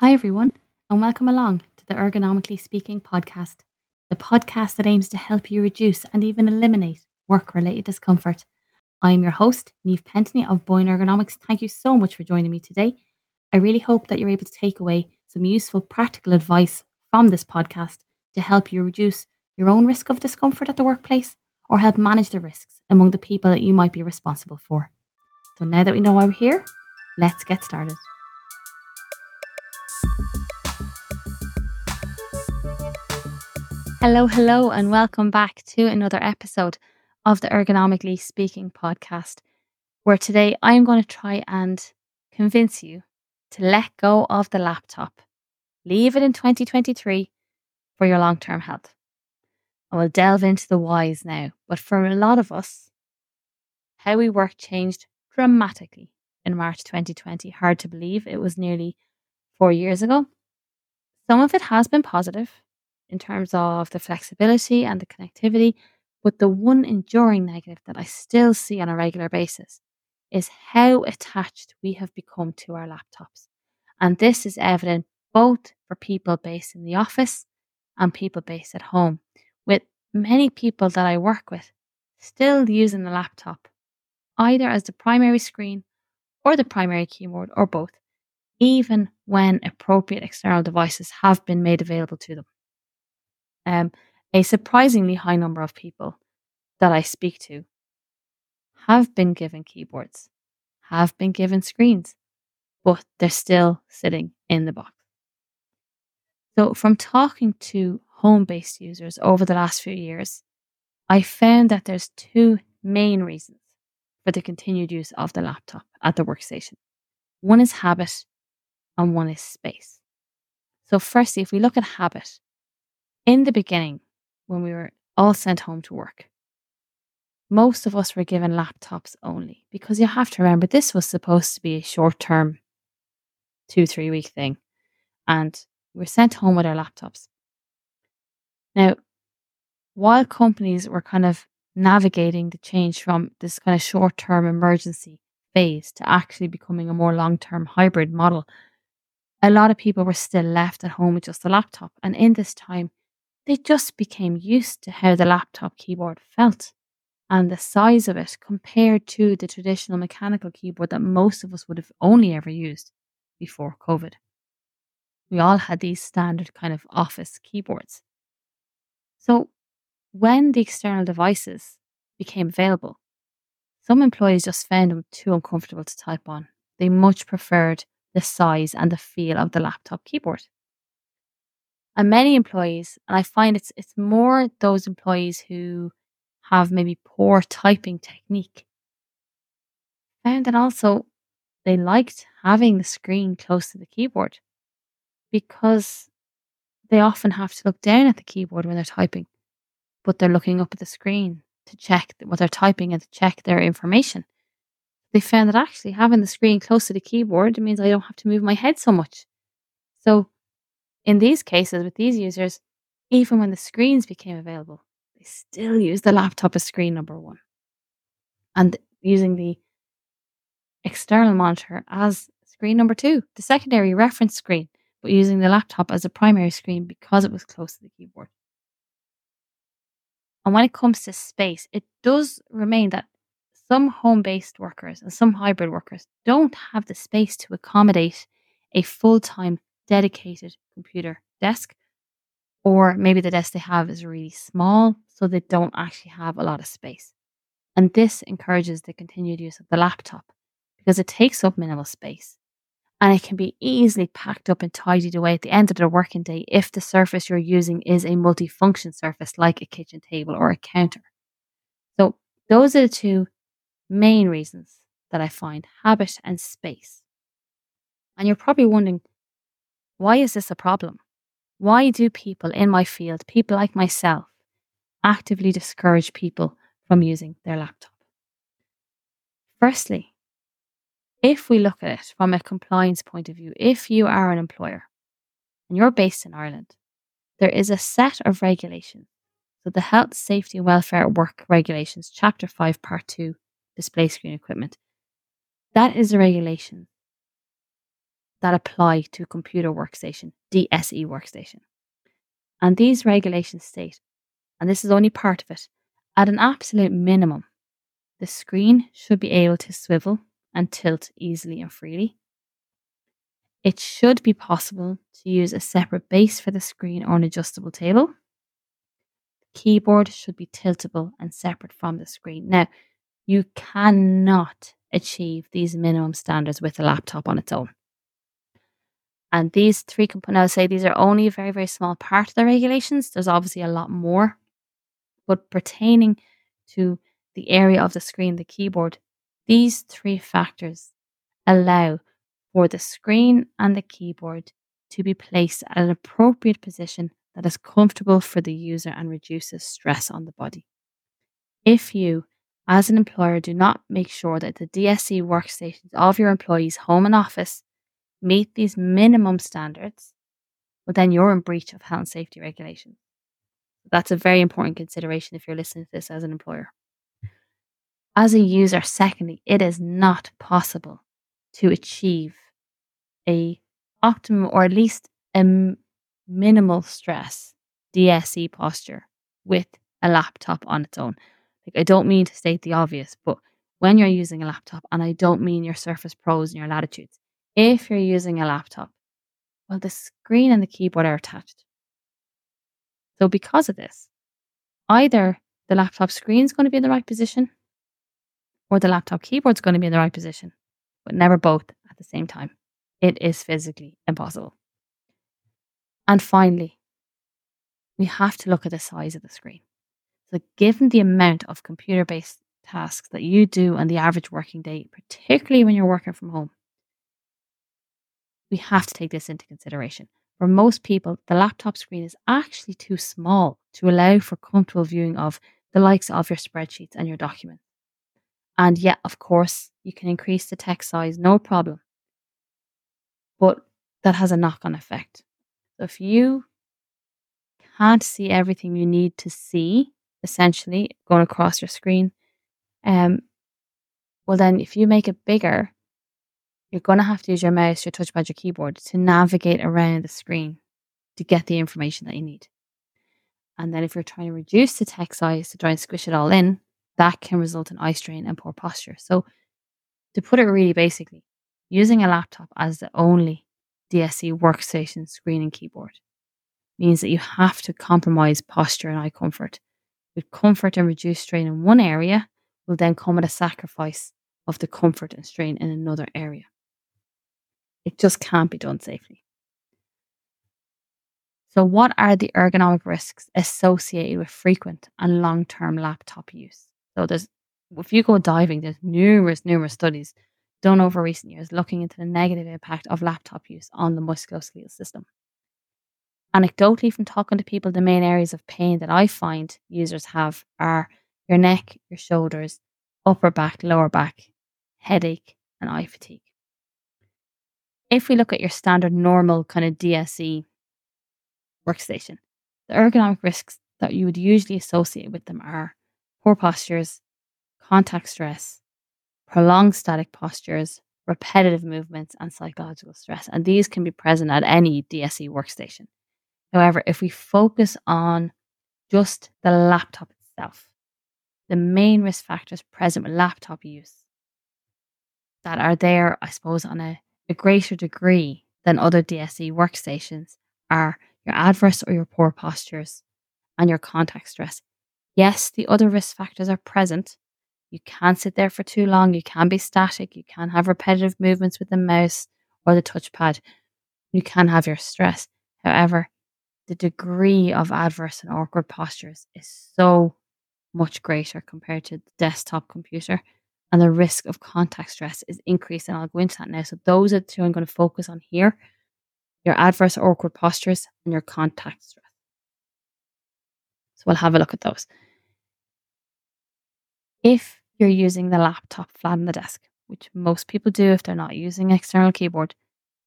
Hi, everyone, and welcome along to the Ergonomically Speaking podcast, the podcast that aims to help you reduce and even eliminate work related discomfort. I'm your host, Niamh Pentony of Boyne Ergonomics. Thank you so much for joining me today. I really hope that you're able to take away some useful practical advice from this podcast to help you reduce your own risk of discomfort at the workplace or help manage the risks among the people that you might be responsible for. So now that we know why we're here, let's get started. Hello, hello, and welcome back to another episode of the Ergonomically Speaking podcast, where today I'm going to try and convince you to let go of the laptop, leave it in 2023 for your long term health. I will delve into the whys now, but for a lot of us, how we work changed dramatically in March 2020. Hard to believe it was nearly four years ago. Some of it has been positive in terms of the flexibility and the connectivity, but the one enduring negative that I still see on a regular basis is how attached we have become to our laptops. And this is evident both for people based in the office and people based at home, with many people that I work with still using the laptop either as the primary screen or the primary keyboard or both, even when appropriate external devices have been made available to them. Um, a surprisingly high number of people that I speak to have been given keyboards, have been given screens, but they're still sitting in the box. So, from talking to home based users over the last few years, I found that there's two main reasons for the continued use of the laptop at the workstation. One is habit and one is space. So, firstly, if we look at habit, in the beginning, when we were all sent home to work, most of us were given laptops only because you have to remember this was supposed to be a short term, two, three week thing. And we were sent home with our laptops. Now, while companies were kind of navigating the change from this kind of short term emergency phase to actually becoming a more long term hybrid model, a lot of people were still left at home with just a laptop. And in this time, they just became used to how the laptop keyboard felt and the size of it compared to the traditional mechanical keyboard that most of us would have only ever used before COVID. We all had these standard kind of office keyboards. So when the external devices became available, some employees just found them too uncomfortable to type on. They much preferred the size and the feel of the laptop keyboard. And many employees, and I find it's it's more those employees who have maybe poor typing technique, found that also they liked having the screen close to the keyboard because they often have to look down at the keyboard when they're typing, but they're looking up at the screen to check what they're typing and to check their information. They found that actually having the screen close to the keyboard means I don't have to move my head so much. So in these cases, with these users, even when the screens became available, they still use the laptop as screen number one and using the external monitor as screen number two, the secondary reference screen, but using the laptop as a primary screen because it was close to the keyboard. And when it comes to space, it does remain that some home based workers and some hybrid workers don't have the space to accommodate a full time dedicated computer desk, or maybe the desk they have is really small, so they don't actually have a lot of space. And this encourages the continued use of the laptop because it takes up minimal space and it can be easily packed up and tidied away at the end of the working day if the surface you're using is a multifunction surface like a kitchen table or a counter. So, those are the two main reasons that I find habit and space. And you're probably wondering, why is this a problem? Why do people in my field, people like myself, actively discourage people from using their laptop? Firstly, if we look at it from a compliance point of view, if you are an employer and you're based in Ireland, there is a set of regulations. So, the Health, Safety and Welfare at Work Regulations, Chapter 5, Part 2, display screen equipment. That is a regulation that apply to a computer workstation, DSE workstation. And these regulations state, and this is only part of it, at an absolute minimum, the screen should be able to swivel and tilt easily and freely. It should be possible to use a separate base for the screen or an adjustable table. The keyboard should be tiltable and separate from the screen. Now, you cannot achieve these minimum standards with a laptop on its own. And these three components, I'll say these are only a very, very small part of the regulations. There's obviously a lot more. But pertaining to the area of the screen, the keyboard, these three factors allow for the screen and the keyboard to be placed at an appropriate position that is comfortable for the user and reduces stress on the body. If you, as an employer, do not make sure that the DSE workstations of your employees' home and office meet these minimum standards, well, then you're in breach of health and safety regulations. That's a very important consideration if you're listening to this as an employer. As a user, secondly, it is not possible to achieve a optimum or at least a m- minimal stress DSE posture with a laptop on its own. Like I don't mean to state the obvious, but when you're using a laptop, and I don't mean your Surface Pros and your Latitudes, if you're using a laptop, well, the screen and the keyboard are attached. So, because of this, either the laptop screen is going to be in the right position or the laptop keyboard is going to be in the right position, but never both at the same time. It is physically impossible. And finally, we have to look at the size of the screen. So, given the amount of computer based tasks that you do on the average working day, particularly when you're working from home, we have to take this into consideration. For most people, the laptop screen is actually too small to allow for comfortable viewing of the likes of your spreadsheets and your documents. And yet, of course, you can increase the text size, no problem. But that has a knock on effect. So if you can't see everything you need to see, essentially going across your screen, um, well, then if you make it bigger, you're going to have to use your mouse, your touchpad, your keyboard to navigate around the screen to get the information that you need. And then if you're trying to reduce the text size to try and squish it all in, that can result in eye strain and poor posture. So, to put it really basically, using a laptop as the only DSE workstation screen and keyboard means that you have to compromise posture and eye comfort. With comfort and reduced strain in one area will then come at a sacrifice of the comfort and strain in another area. It just can't be done safely. So, what are the ergonomic risks associated with frequent and long term laptop use? So, there's if you go diving, there's numerous, numerous studies done over recent years looking into the negative impact of laptop use on the musculoskeletal system. Anecdotally, from talking to people, the main areas of pain that I find users have are your neck, your shoulders, upper back, lower back, headache, and eye fatigue if we look at your standard normal kind of DSE workstation, the ergonomic risks that you would usually associate with them are poor postures, contact stress, prolonged static postures, repetitive movements, and psychological stress. And these can be present at any DSE workstation. However, if we focus on just the laptop itself, the main risk factors present with laptop use that are there, I suppose, on a a greater degree than other DSE workstations are your adverse or your poor postures and your contact stress. Yes, the other risk factors are present. You can't sit there for too long. You can be static. You can have repetitive movements with the mouse or the touchpad. You can have your stress. However, the degree of adverse and awkward postures is so much greater compared to the desktop computer and the risk of contact stress is increased. And I'll go into that now. So, those are two I'm going to focus on here your adverse or awkward postures and your contact stress. So, we'll have a look at those. If you're using the laptop flat on the desk, which most people do if they're not using an external keyboard,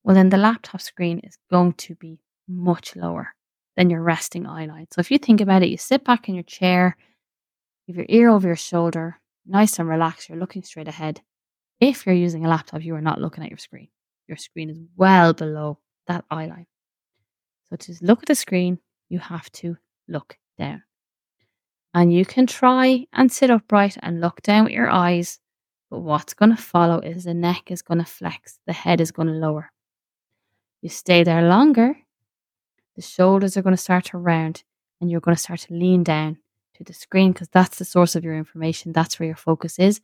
well, then the laptop screen is going to be much lower than your resting eye line. So, if you think about it, you sit back in your chair, you have your ear over your shoulder, nice and relaxed, you're looking straight ahead. If you're using a laptop, you are not looking at your screen. Your screen is well below that eye line. So to look at the screen, you have to look down. And you can try and sit upright and look down with your eyes, but what's going to follow is the neck is going to flex, the head is going to lower. You stay there longer, the shoulders are going to start to round, and you're going to start to lean down to the screen because that's the source of your information. That's where your focus is.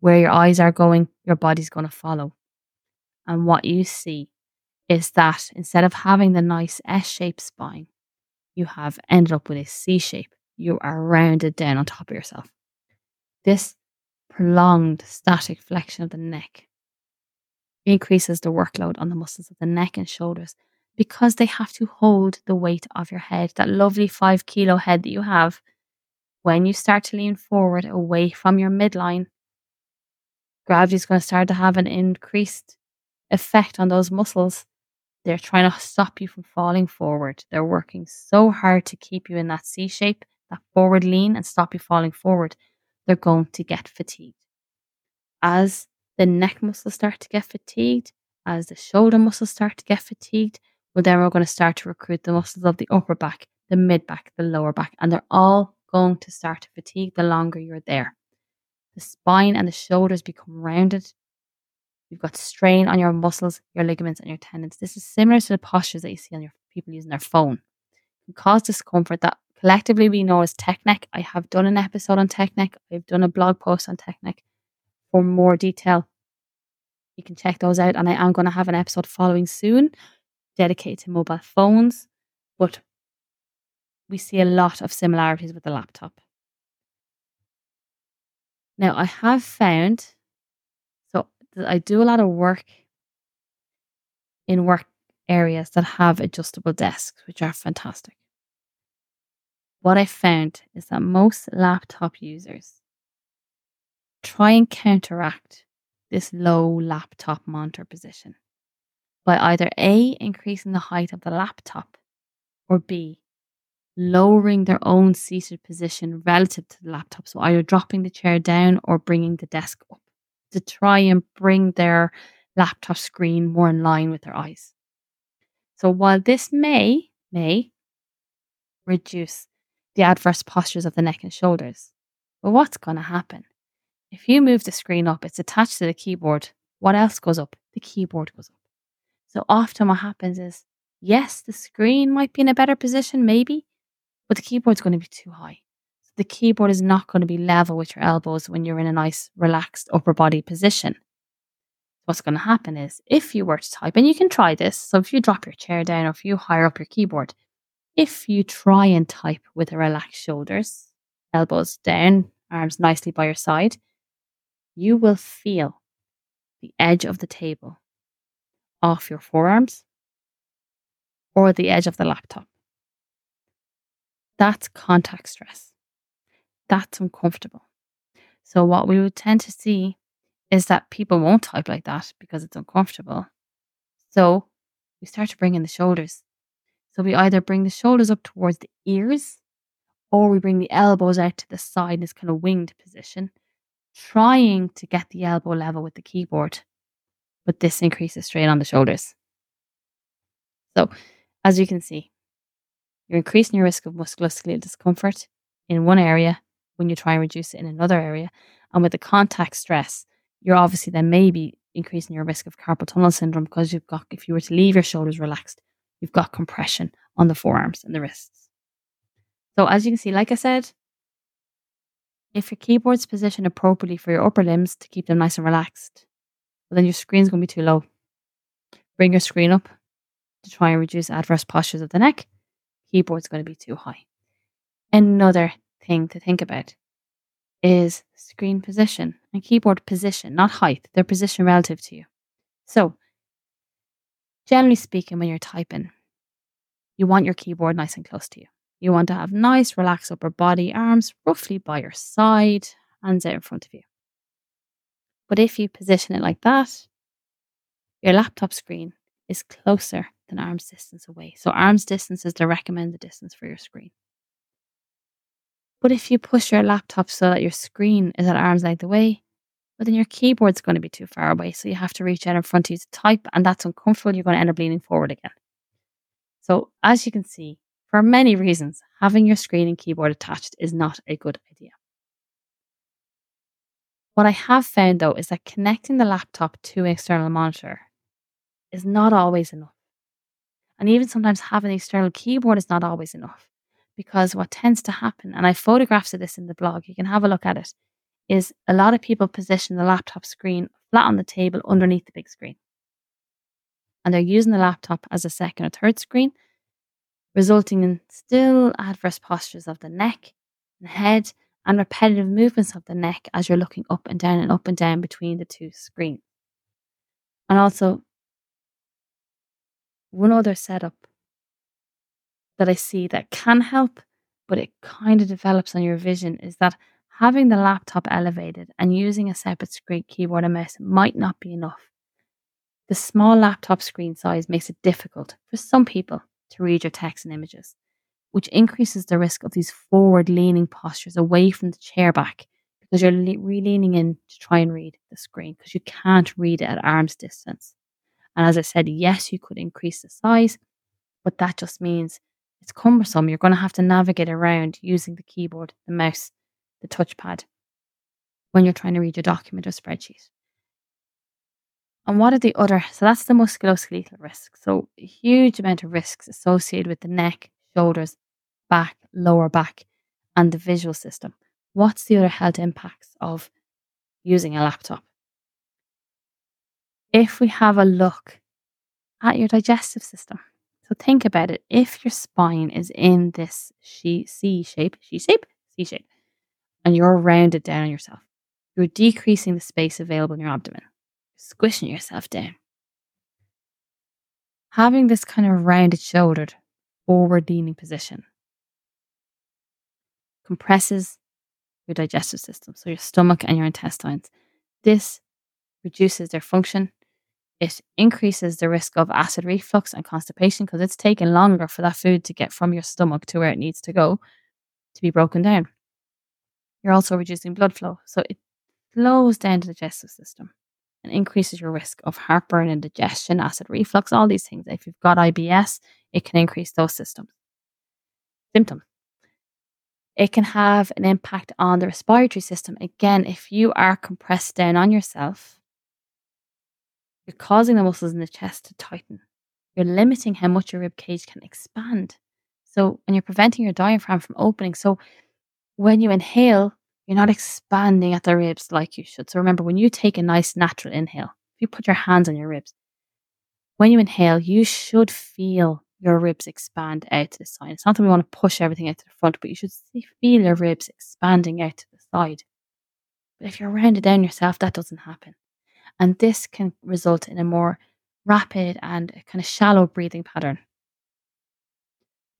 Where your eyes are going, your body's going to follow. And what you see is that instead of having the nice S shaped spine, you have ended up with a C shape. You are rounded down on top of yourself. This prolonged static flexion of the neck increases the workload on the muscles of the neck and shoulders because they have to hold the weight of your head, that lovely five kilo head that you have. When you start to lean forward away from your midline, gravity is going to start to have an increased effect on those muscles. They're trying to stop you from falling forward. They're working so hard to keep you in that C shape, that forward lean, and stop you falling forward. They're going to get fatigued. As the neck muscles start to get fatigued, as the shoulder muscles start to get fatigued, well, then we're going to start to recruit the muscles of the upper back, the mid back, the lower back, and they're all going to start to fatigue the longer you're there. The spine and the shoulders become rounded. You've got strain on your muscles, your ligaments, and your tendons. This is similar to the postures that you see on your people using their phone. It can cause discomfort that collectively we know as tech neck. I have done an episode on tech neck. I've done a blog post on tech neck for more detail. You can check those out, and I am going to have an episode following soon dedicated to mobile phones, but we see a lot of similarities with the laptop. Now, I have found, so I do a lot of work in work areas that have adjustable desks, which are fantastic. What I found is that most laptop users try and counteract this low laptop monitor position by either A, increasing the height of the laptop, or B, lowering their own seated position relative to the laptop. So either dropping the chair down or bringing the desk up to try and bring their laptop screen more in line with their eyes. So while this may, may reduce the adverse postures of the neck and shoulders, but what's going to happen? If you move the screen up, it's attached to the keyboard. What else goes up? The keyboard goes up. So often what happens is, yes, the screen might be in a better position, maybe, but the keyboard's going to be too high. So the keyboard is not going to be level with your elbows when you're in a nice, relaxed upper body position. What's going to happen is, if you were to type, and you can try this, so if you drop your chair down or if you higher up your keyboard, if you try and type with relaxed shoulders, elbows down, arms nicely by your side, you will feel the edge of the table off your forearms or the edge of the laptop. That's contact stress. That's uncomfortable. So, what we would tend to see is that people won't type like that because it's uncomfortable. So, we start to bring in the shoulders. So, we either bring the shoulders up towards the ears or we bring the elbows out to the side in this kind of winged position, trying to get the elbow level with the keyboard but this increases strain on the shoulders. So, as you can see, you're increasing your risk of musculoskeletal discomfort in one area when you try and reduce it in another area. And with the contact stress, you're obviously then maybe increasing your risk of carpal tunnel syndrome because you've got, if you were to leave your shoulders relaxed, you've got compression on the forearms and the wrists. So, as you can see, like I said, if your keyboard's positioned appropriately for your upper limbs to keep them nice and relaxed, but then your screen's going to be too low. Bring your screen up to try and reduce adverse postures of the neck. Keyboard's going to be too high. Another thing to think about is screen position and keyboard position, not height, their position relative to you. So, generally speaking, when you're typing, you want your keyboard nice and close to you. You want to have nice, relaxed upper body, arms roughly by your side, hands out in front of you. But if you position it like that, your laptop screen is closer than arm's distance away. So arm's distance is the recommended distance for your screen. But if you push your laptop so that your screen is at arm's length away, but then your keyboard's going to be too far away. So you have to reach out in front of you to type, and that's uncomfortable. You're going to end up leaning forward again. So, as you can see, for many reasons, having your screen and keyboard attached is not a good idea. What I have found though is that connecting the laptop to an external monitor is not always enough. And even sometimes having an external keyboard is not always enough because what tends to happen, and I photographs of this in the blog, you can have a look at it, is a lot of people position the laptop screen flat on the table underneath the big screen. And they're using the laptop as a second or third screen, resulting in still adverse postures of the neck and head and repetitive movements of the neck as you're looking up and down and up and down between the two screens. And also, one other setup that I see that can help, but it kind of develops on your vision is that having the laptop elevated and using a separate screen keyboard and mouse might not be enough. The small laptop screen size makes it difficult for some people to read your text and images which increases the risk of these forward leaning postures away from the chair back because you're re leaning in to try and read the screen because you can't read it at arm's distance. And as I said, yes, you could increase the size, but that just means it's cumbersome. You're going to have to navigate around using the keyboard, the mouse, the touchpad when you're trying to read your document or spreadsheet. And what are the other? So that's the musculoskeletal risk. So a huge amount of risks associated with the neck, shoulders, back, lower back, and the visual system. What's the other health impacts of using a laptop? If we have a look at your digestive system, so think about it. If your spine is in this C shape, C shape, C shape, and you're rounded down on yourself, you're decreasing the space available in your abdomen, squishing yourself down. Having this kind of rounded shouldered forward leaning position compresses your digestive system, so your stomach and your intestines. This reduces their function. It increases the risk of acid reflux and constipation because it's taking longer for that food to get from your stomach to where it needs to go to be broken down. You're also reducing blood flow, so it slows down the digestive system and increases your risk of heartburn, indigestion, acid reflux, all these things. If you've got IBS, it can increase those systems. Symptoms. It can have an impact on the respiratory system. Again, if you are compressed down on yourself, you're causing the muscles in the chest to tighten. You're limiting how much your rib cage can expand. So, and you're preventing your diaphragm from opening. So, when you inhale, you're not expanding at the ribs like you should. So, remember, when you take a nice natural inhale, if you put your hands on your ribs, when you inhale, you should feel your ribs expand out to the side. It's not that we want to push everything out to the front, but you should feel your ribs expanding out to the side. But if you're rounded down yourself, that doesn't happen. And this can result in a more rapid and kind of shallow breathing pattern.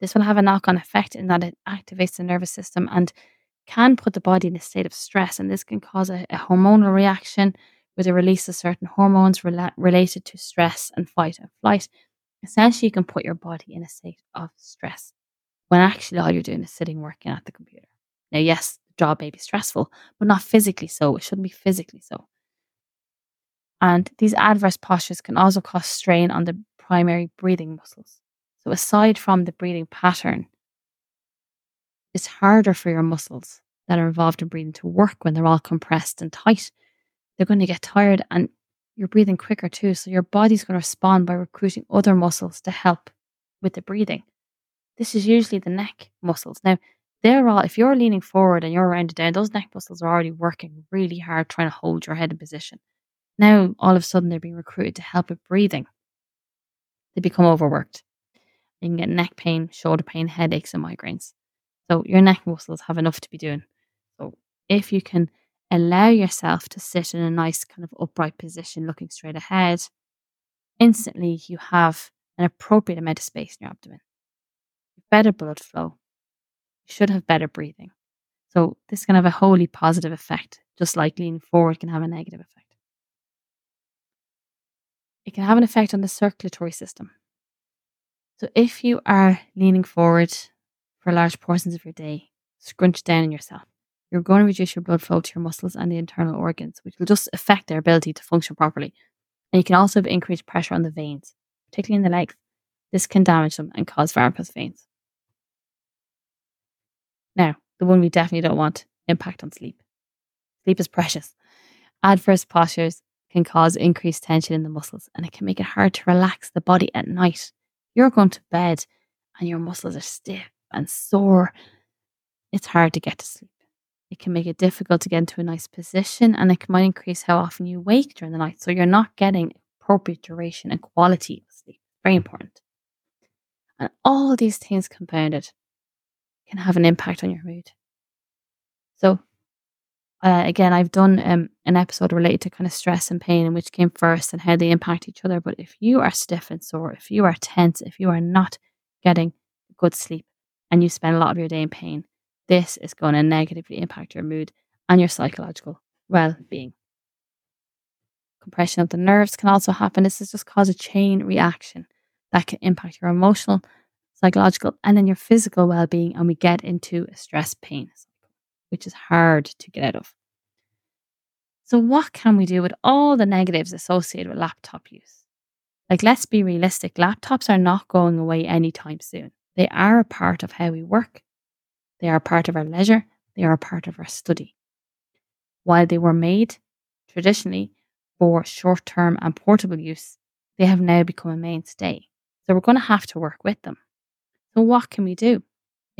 This will have a knock on effect in that it activates the nervous system and can put the body in a state of stress. And this can cause a, a hormonal reaction with the release of certain hormones rela- related to stress and fight and flight essentially you can put your body in a state of stress when actually all you're doing is sitting working at the computer. Now, yes, the job may be stressful, but not physically so. It shouldn't be physically so. And these adverse postures can also cause strain on the primary breathing muscles. So, aside from the breathing pattern, it's harder for your muscles that are involved in breathing to work when they're all compressed and tight. They're going to get tired and you're breathing quicker too. So your body's going to respond by recruiting other muscles to help with the breathing. This is usually the neck muscles. Now, they're all, if you're leaning forward and you're rounded down, those neck muscles are already working really hard trying to hold your head in position. Now, all of a sudden, they're being recruited to help with breathing. They become overworked. You can get neck pain, shoulder pain, headaches, and migraines. So, your neck muscles have enough to be doing. So, if you can allow yourself to sit in a nice kind of upright position looking straight ahead, instantly you have an appropriate amount of space in your abdomen. Better blood flow. You should have better breathing. So this can have a wholly positive effect, just like leaning forward can have a negative effect. It can have an effect on the circulatory system. So if you are leaning forward for large portions of your day, scrunch down on yourself, you're going to reduce your blood flow to your muscles and the internal organs, which will just affect their ability to function properly. And you can also have increased pressure on the veins, particularly in the legs. This can damage them and cause varicose veins. Now, the one we definitely don't want impact on sleep. Sleep is precious. Adverse postures can cause increased tension in the muscles and it can make it hard to relax the body at night. You're going to bed and your muscles are stiff and sore. It's hard to get to sleep. It can make it difficult to get into a nice position and it might increase how often you wake during the night. So you're not getting appropriate duration and quality of sleep. Very important. And all these things compounded can have an impact on your mood. So uh, again, I've done um, an episode related to kind of stress and pain and which came first and how they impact each other. But if you are stiff and sore, if you are tense, if you are not getting good sleep and you spend a lot of your day in pain, this is going to negatively impact your mood and your psychological well being. Compression of the nerves can also happen. This is just cause a chain reaction that can impact your emotional, psychological, and then your physical well being. And we get into a stress pain which is hard to get out of. So, what can we do with all the negatives associated with laptop use? Like, let's be realistic laptops are not going away anytime soon. They are a part of how we work, they are a part of our leisure, they are a part of our study. While they were made traditionally for short term and portable use, they have now become a mainstay. So, we're going to have to work with them. So, what can we do?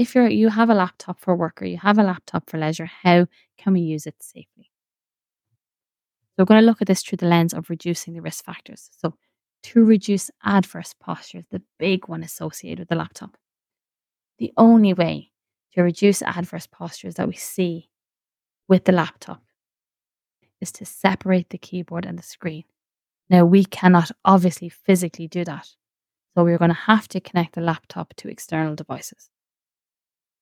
If you're you have a laptop for work or you have a laptop for leisure, how can we use it safely? So we're going to look at this through the lens of reducing the risk factors. So to reduce adverse postures, the big one associated with the laptop. The only way to reduce adverse postures that we see with the laptop is to separate the keyboard and the screen. Now, we cannot obviously physically do that. So, we're going to have to connect the laptop to external devices.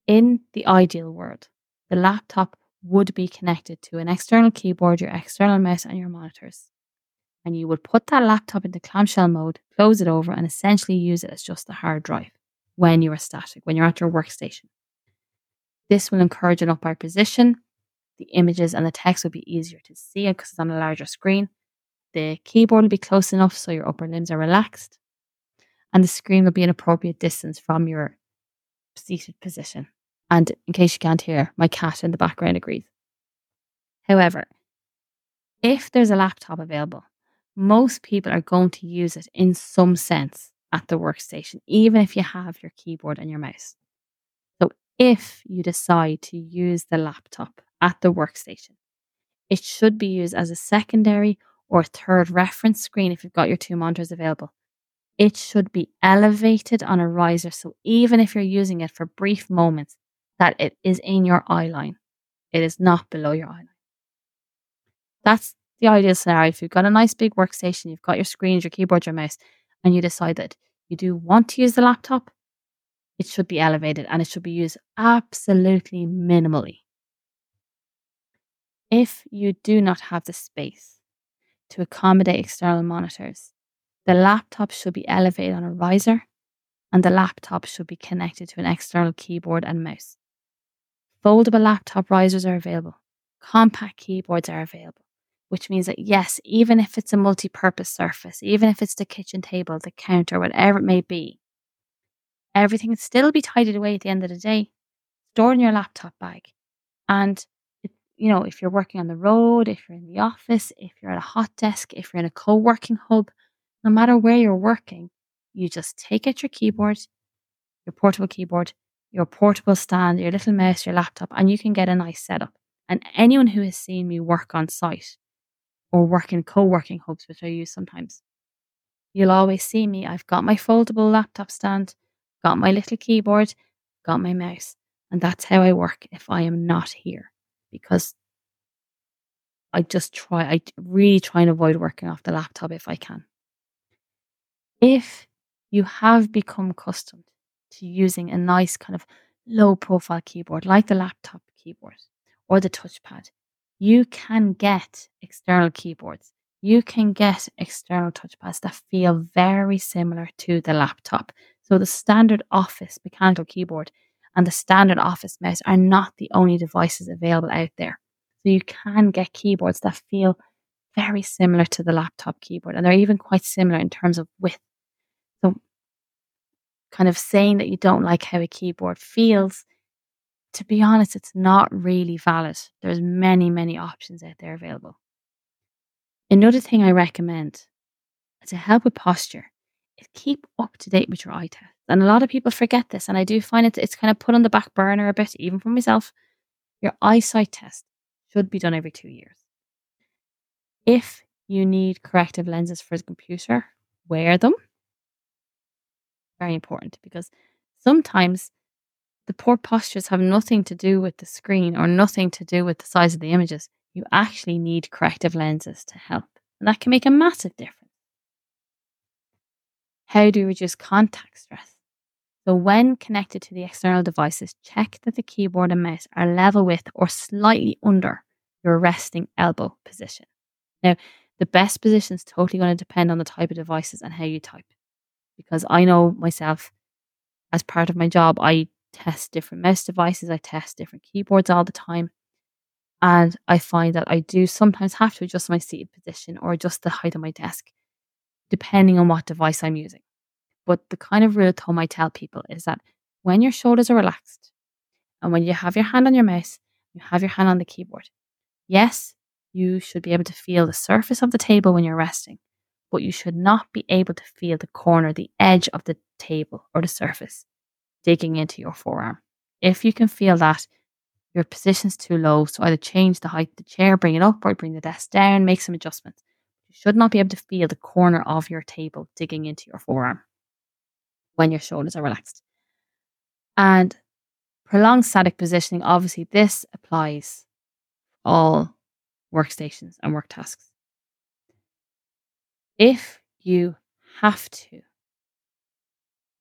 In the ideal world, the laptop would be connected to an external keyboard, your external mouse, and your monitors. And you would put that laptop into clamshell mode, close it over, and essentially use it as just a hard drive when you are static, when you're at your workstation. This will encourage an upright position. The images and the text will be easier to see because it's on a larger screen. The keyboard will be close enough so your upper limbs are relaxed. And the screen will be an appropriate distance from your seated position. And in case you can't hear, my cat in the background agrees. However, if there's a laptop available, most people are going to use it in some sense at the workstation, even if you have your keyboard and your mouse. So if you decide to use the laptop at the workstation, it should be used as a secondary or third reference screen if you've got your two monitors available. It should be elevated on a riser. So even if you're using it for brief moments, that it is in your eye line. It is not below your eye line. That's the ideal scenario. If you've got a nice big workstation, you've got your screens, your keyboard, your mouse, and you decide that you do want to use the laptop, it should be elevated and it should be used absolutely minimally. If you do not have the space to accommodate external monitors, the laptop should be elevated on a riser and the laptop should be connected to an external keyboard and mouse. Foldable laptop risers are available. Compact keyboards are available, which means that yes, even if it's a multi purpose surface, even if it's the kitchen table, the counter, whatever it may be, everything will still be tidied away at the end of the day, stored in your laptop bag. And, you know, if you're working on the road, if you're in the office, if you're at a hot desk, if you're in a co working hub, no matter where you're working, you just take out your keyboard, your portable keyboard, your portable stand, your little mouse, your laptop, and you can get a nice setup. And anyone who has seen me work on site or work in co working hubs, which I use sometimes, you'll always see me. I've got my foldable laptop stand, got my little keyboard, got my mouse. And that's how I work if I am not here because I just try, I really try and avoid working off the laptop if I can. If you have become accustomed to using a nice kind of low profile keyboard like the laptop keyboard or the touchpad, you can get external keyboards. You can get external touchpads that feel very similar to the laptop. So, the standard office mechanical keyboard and the standard office mouse are not the only devices available out there. So you can get keyboards that feel very similar to the laptop keyboard, and they're even quite similar in terms of width. Kind of saying that you don't like how a keyboard feels, to be honest, it's not really valid. There's many, many options out there available. Another thing I recommend to help with posture is keep up to date with your eye test. And a lot of people forget this, and I do find it it's kind of put on the back burner a bit, even for myself. Your eyesight test should be done every two years. If you need corrective lenses for the computer, wear them. Very important because sometimes the poor postures have nothing to do with the screen or nothing to do with the size of the images. You actually need corrective lenses to help, and that can make a massive difference. How do you reduce contact stress? So, when connected to the external devices, check that the keyboard and mouse are level with or slightly under your resting elbow position. Now, the best position is totally going to depend on the type of devices and how you type. Because I know myself, as part of my job, I test different mouse devices, I test different keyboards all the time. And I find that I do sometimes have to adjust my seated position or adjust the height of my desk, depending on what device I'm using. But the kind of rule of thumb I tell people is that when your shoulders are relaxed and when you have your hand on your mouse, you have your hand on the keyboard. Yes, you should be able to feel the surface of the table when you're resting, but you should not be able to feel the corner, the edge of the table or the surface digging into your forearm. If you can feel that, your position's too low, so either change the height of the chair, bring it up, or bring the desk down, make some adjustments. You should not be able to feel the corner of your table digging into your forearm when your shoulders are relaxed. And prolonged static positioning, obviously, this applies all workstations and work tasks. If you have to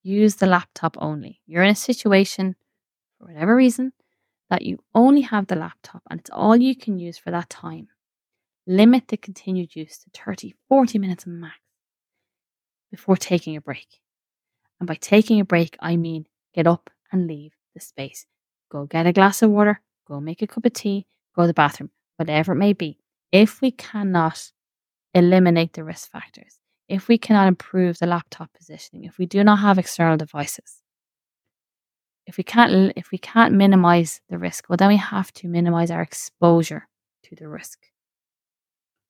use the laptop only, you're in a situation, for whatever reason, that you only have the laptop and it's all you can use for that time, limit the continued use to 30, 40 minutes max before taking a break. And by taking a break, I mean get up and leave the space. Go get a glass of water, go make a cup of tea, go to the bathroom, whatever it may be. If we cannot eliminate the risk factors, if we cannot improve the laptop positioning, if we do not have external devices, if we can't if we can't minimize the risk, well then we have to minimize our exposure to the risk.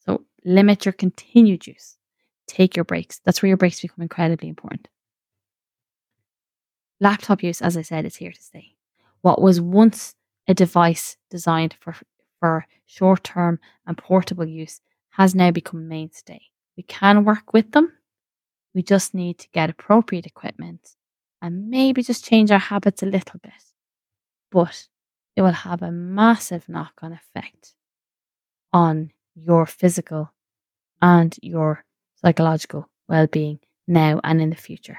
So limit your continued use. Take your breaks. That's where your breaks become incredibly important. Laptop use, as I said, is here to stay. What was once a device designed for, for short term and portable use has now become mainstay. We can work with them. We just need to get appropriate equipment and maybe just change our habits a little bit. But it will have a massive knock on effect on your physical and your psychological well being now and in the future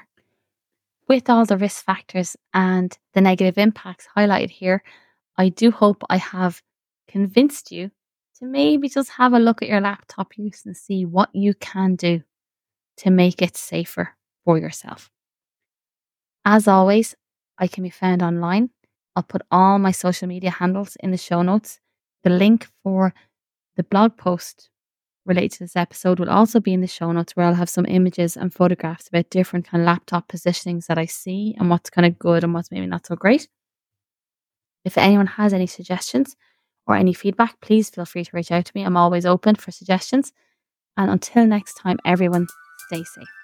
with all the risk factors and the negative impacts highlighted here, I do hope I have convinced you to maybe just have a look at your laptop use and see what you can do to make it safer for yourself. As always, I can be found online. I'll put all my social media handles in the show notes. The link for the blog post related to this episode will also be in the show notes where I'll have some images and photographs about different kind of laptop positionings that I see and what's kind of good and what's maybe not so great. If anyone has any suggestions or any feedback, please feel free to reach out to me. I'm always open for suggestions. And until next time, everyone, stay safe.